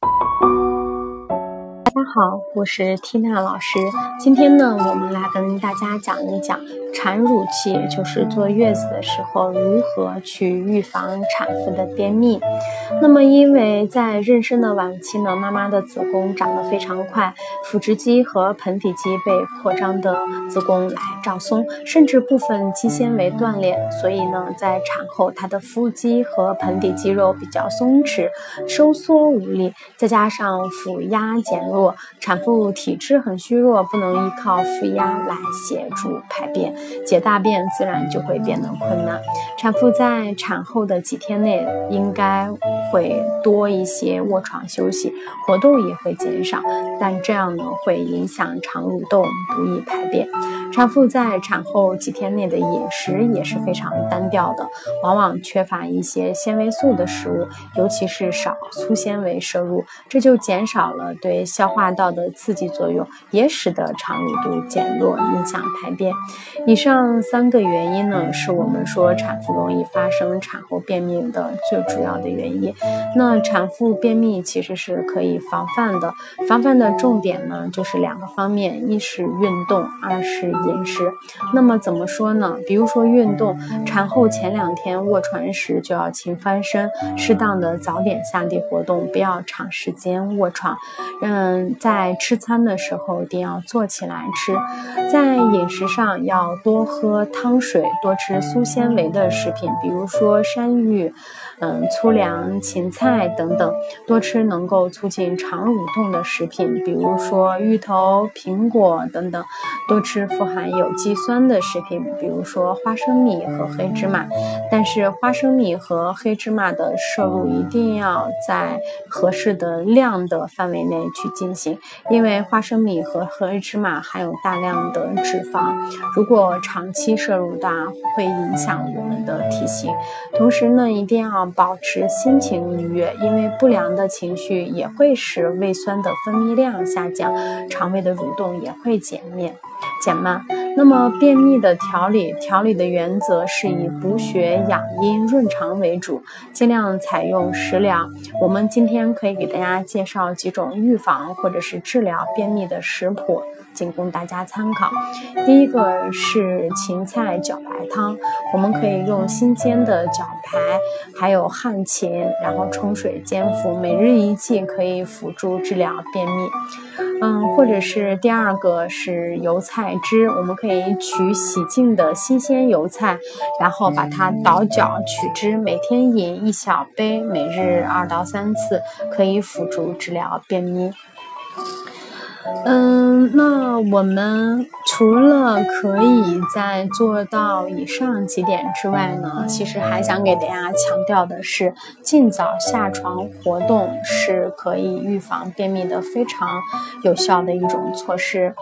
大家好，我是缇娜老师。今天呢，我们来跟大家讲一讲产乳期，就是坐月子的时候，如何去预防产妇的便秘。那么，因为在妊娠的晚期呢，妈妈的子宫长得非常快，腹直肌和盆底肌被扩张的子宫来照松，甚至部分肌纤维断裂，所以呢，在产后她的腹肌和盆底肌肉比较松弛、收缩无力，再加上腹压减弱。产妇体质很虚弱，不能依靠腹压来协助排便，解大便自然就会变得困难。产妇在产后的几天内应该会多一些卧床休息，活动也会减少，但这样呢会影响肠蠕动，不易排便。产妇在产后几天内的饮食也是非常单调的，往往缺乏一些纤维素的食物，尤其是少粗纤维摄入，这就减少了对消化。道的刺激作用也使得肠蠕度减弱，影响排便。以上三个原因呢，是我们说产妇容易发生产后便秘的最主要的原因。那产妇便秘其实是可以防范的，防范的重点呢就是两个方面：一是运动，二是饮食。那么怎么说呢？比如说运动，产后前两天卧床时就要勤翻身，适当的早点下地活动，不要长时间卧床。嗯。在吃餐的时候一定要坐起来吃，在饮食上要多喝汤水，多吃粗纤维的食品，比如说山芋、嗯粗粮、芹菜等等，多吃能够促进肠蠕动的食品，比如说芋头、苹果等等，多吃富含有机酸的食品，比如说花生米和黑芝麻。但是花生米和黑芝麻的摄入一定要在合适的量的范围内去进行。因为花生米和黑芝麻含有大量的脂肪，如果长期摄入大，会影响我们的体型。同时呢，一定要保持心情愉悦，因为不良的情绪也会使胃酸的分泌量下降，肠胃的蠕动也会减慢减慢。那么便秘的调理，调理的原则是以补血养阴、润肠为主，尽量采用食疗。我们今天可以给大家介绍几种预防或者是治疗便秘的食谱。仅供大家参考。第一个是芹菜茭白汤，我们可以用新鲜的茭白，还有旱芹，然后冲水煎服，每日一剂，可以辅助治疗便秘。嗯，或者是第二个是油菜汁，我们可以可以取洗净的新鲜油菜，然后把它倒搅取汁，每天饮一小杯，每日二到三次，可以辅助治疗便秘。嗯，那我们除了可以在做到以上几点之外呢，其实还想给大家强调的是，尽早下床活动是可以预防便秘的非常有效的一种措施。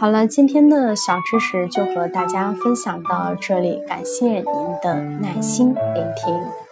好了，今天的小知识就和大家分享到这里，感谢您的耐心聆听。